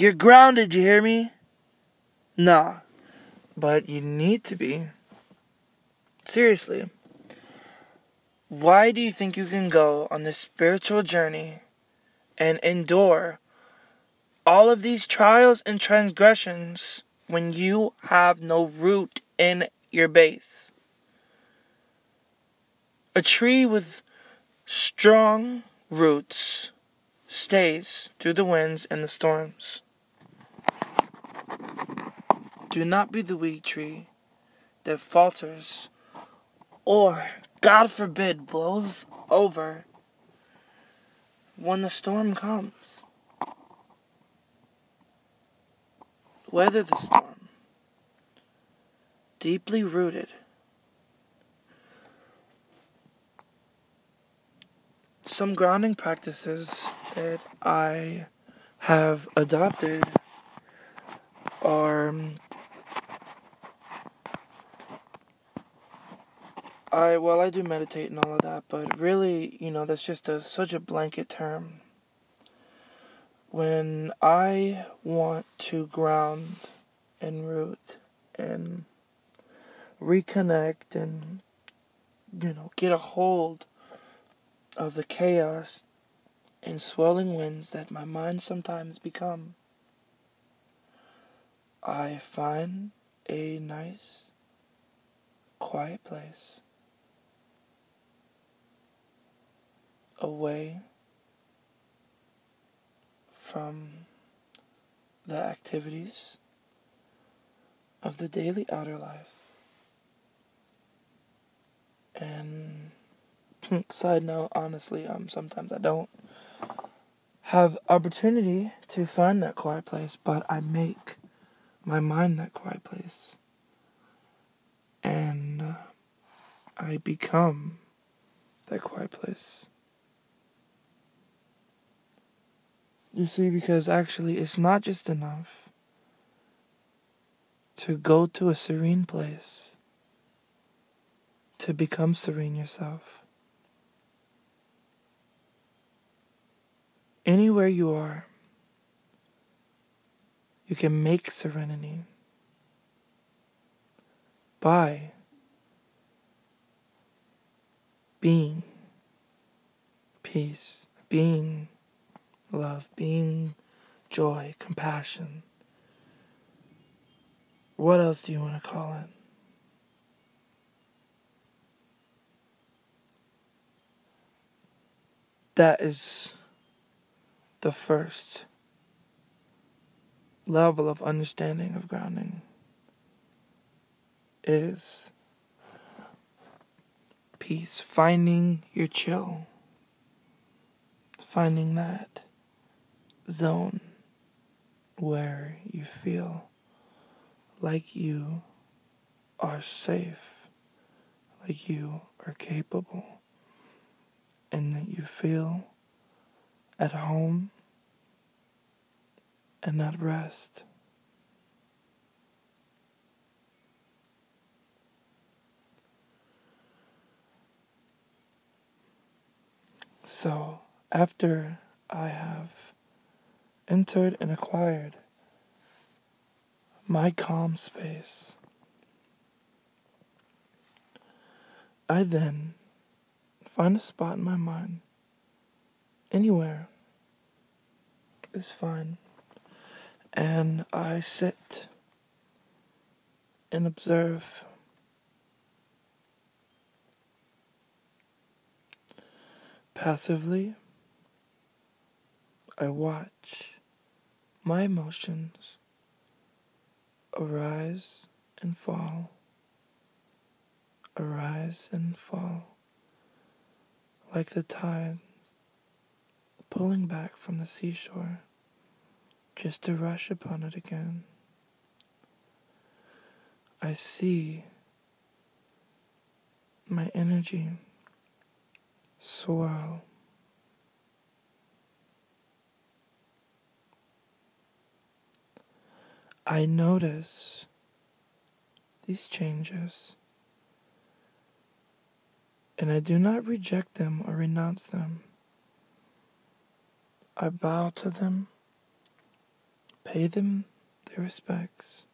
You're grounded, you hear me? Nah. But you need to be. Seriously. Why do you think you can go on this spiritual journey and endure all of these trials and transgressions when you have no root in your base? A tree with strong roots stays through the winds and the storms. Do not be the weak tree that falters or, God forbid, blows over when the storm comes. Weather the storm. Deeply rooted. Some grounding practices that I have adopted are um, I well I do meditate and all of that, but really, you know, that's just a such a blanket term. When I want to ground and root and reconnect and you know, get a hold of the chaos and swelling winds that my mind sometimes become. I find a nice quiet place away from the activities of the daily outer life. And side note, honestly, um, sometimes I don't have opportunity to find that quiet place, but I make my mind that quiet place, and uh, I become that quiet place. You see, because actually, it's not just enough to go to a serene place to become serene yourself. Anywhere you are, you can make serenity by being peace, being love, being joy, compassion. What else do you want to call it? That is the first level of understanding of grounding is peace, finding your chill, finding that zone where you feel like you are safe, like you are capable, and that you feel at home and at rest. So, after I have entered and acquired my calm space. I then find a spot in my mind, anywhere is fine, and I sit and observe. Passively, I watch my emotions arise and fall, arise and fall, like the tide pulling back from the seashore just to rush upon it again. I see my energy swirl I notice these changes and I do not reject them or renounce them. I bow to them pay them their respects,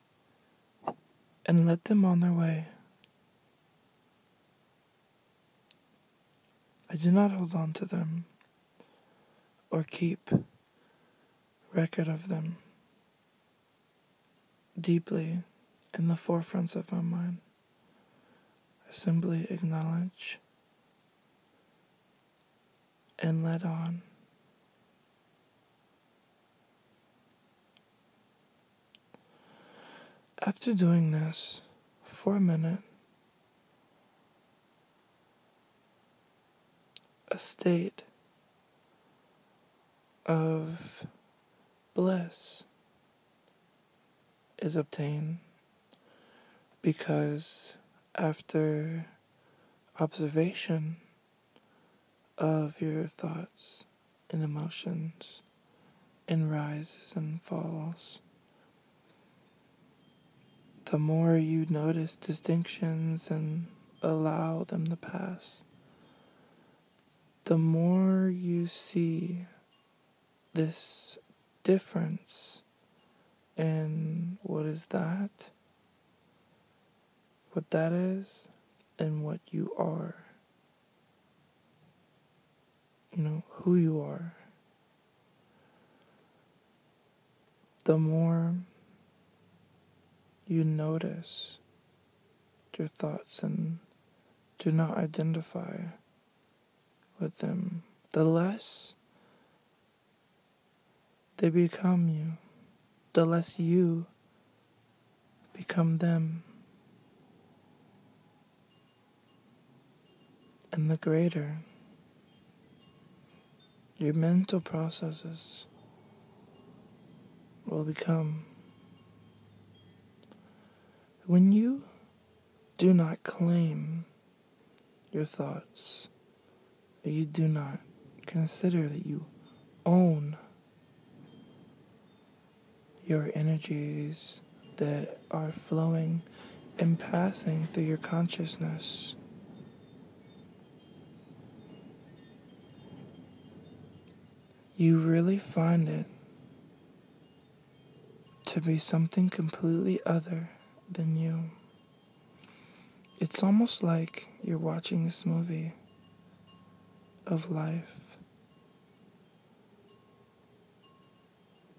and let them on their way. I do not hold on to them or keep record of them deeply in the forefronts of my mind. I simply acknowledge and let on. After doing this for a minute, a state of bliss is obtained because after observation of your thoughts and emotions and rises and falls, the more you notice distinctions and allow them to pass, the more you see this difference and what is that? What that is and what you are. You know, who you are. The more you notice your thoughts and do not identify with them, the less they become you the less you become them. And the greater your mental processes will become. When you do not claim your thoughts, you do not consider that you own your energies that are flowing and passing through your consciousness. You really find it to be something completely other than you. It's almost like you're watching this movie of life.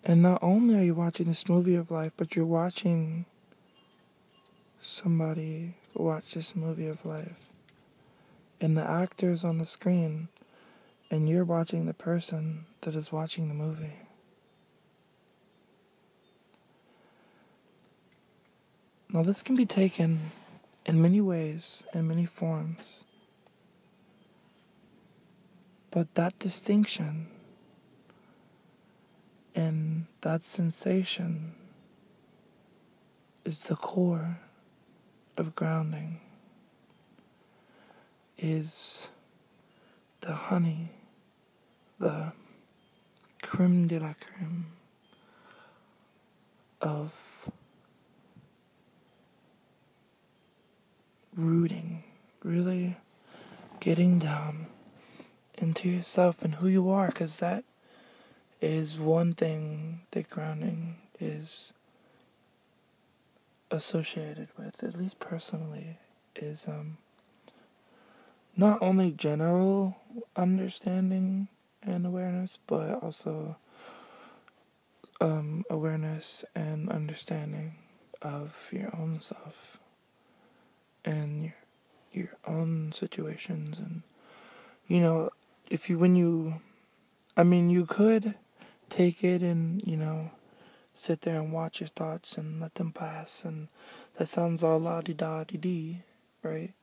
And not only are you watching this movie of life, but you're watching somebody watch this movie of life. And the actor is on the screen, and you're watching the person that is watching the movie. Now, this can be taken in many ways, in many forms. But that distinction and that sensation is the core of grounding, is the honey, the creme de la creme of rooting, really getting down into yourself and who you are, because that is one thing that grounding is associated with, at least personally, is um, not only general understanding and awareness, but also um, awareness and understanding of your own self and your your own situations. And you know if you when you I mean you could take it and, you know, sit there and watch your thoughts and let them pass. And that sounds all la di da di dee, right?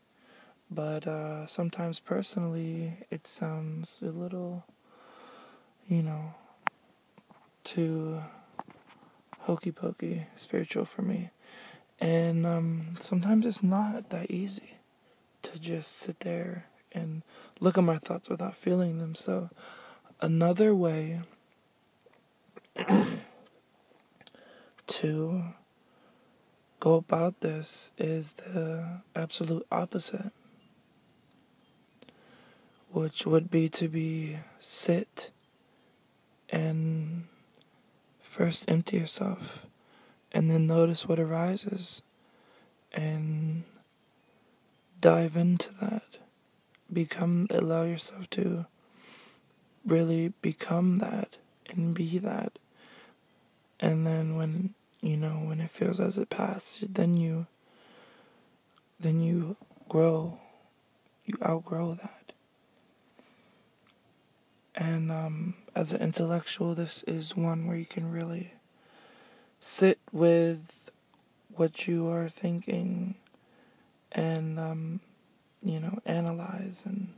But uh, sometimes personally, it sounds a little, you know, too hokey pokey spiritual for me. And um, sometimes it's not that easy to just sit there and look at my thoughts without feeling them. So, another way to go about this is the absolute opposite, which would be to be sit and first empty yourself and then notice what arises and dive into that. Become, allow yourself to really become that and be that. And then when, you know, when it feels as it passes, then you, then you grow, you outgrow that. And um, as an intellectual, this is one where you can really sit with what you are thinking and, um, you know, analyze and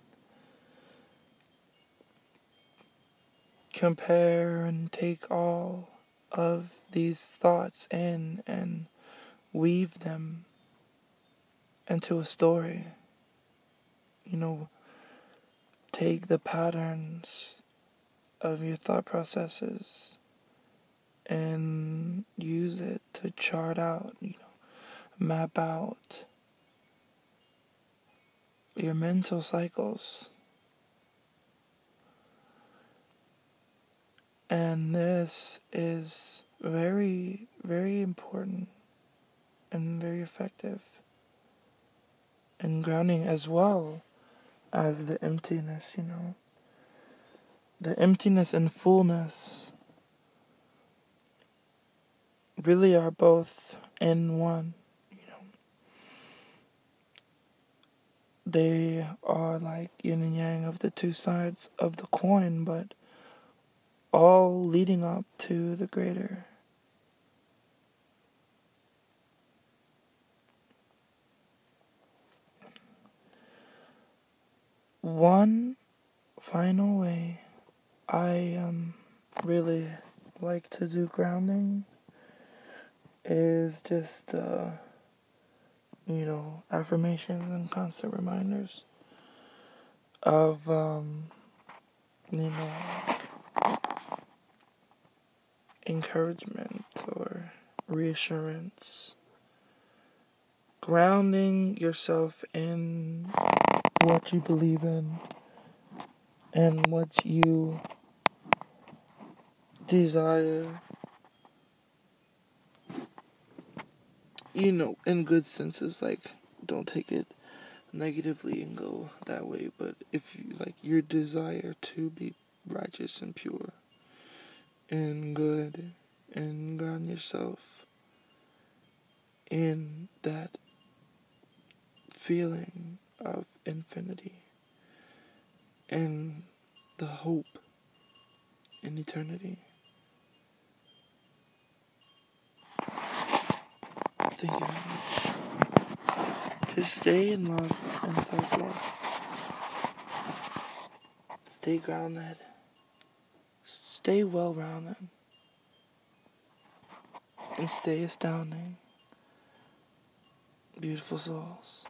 compare and take all of these thoughts in and weave them into a story. You know, take the patterns of your thought processes and use it to chart out, you know, map out your mental cycles. And this is very, very important and very effective and grounding as well as the emptiness, you know. The emptiness and fullness really are both in one, you know. They are like yin and yang of the two sides of the coin, but leading up to the greater. One final way I um, really like to do grounding is just, uh, you know, affirmations and constant reminders of, um, you know, encouragement or reassurance. Grounding yourself in what you believe in and what you desire. You know, in good senses, like, don't take it negatively and go that way, but if you, like, your desire to be righteous and pure and good and ground yourself in that feeling of infinity and the hope in eternity. Thank you very much. Just stay in love and self love. Stay grounded. Stay well rounded. And stay astounding. Beautiful souls.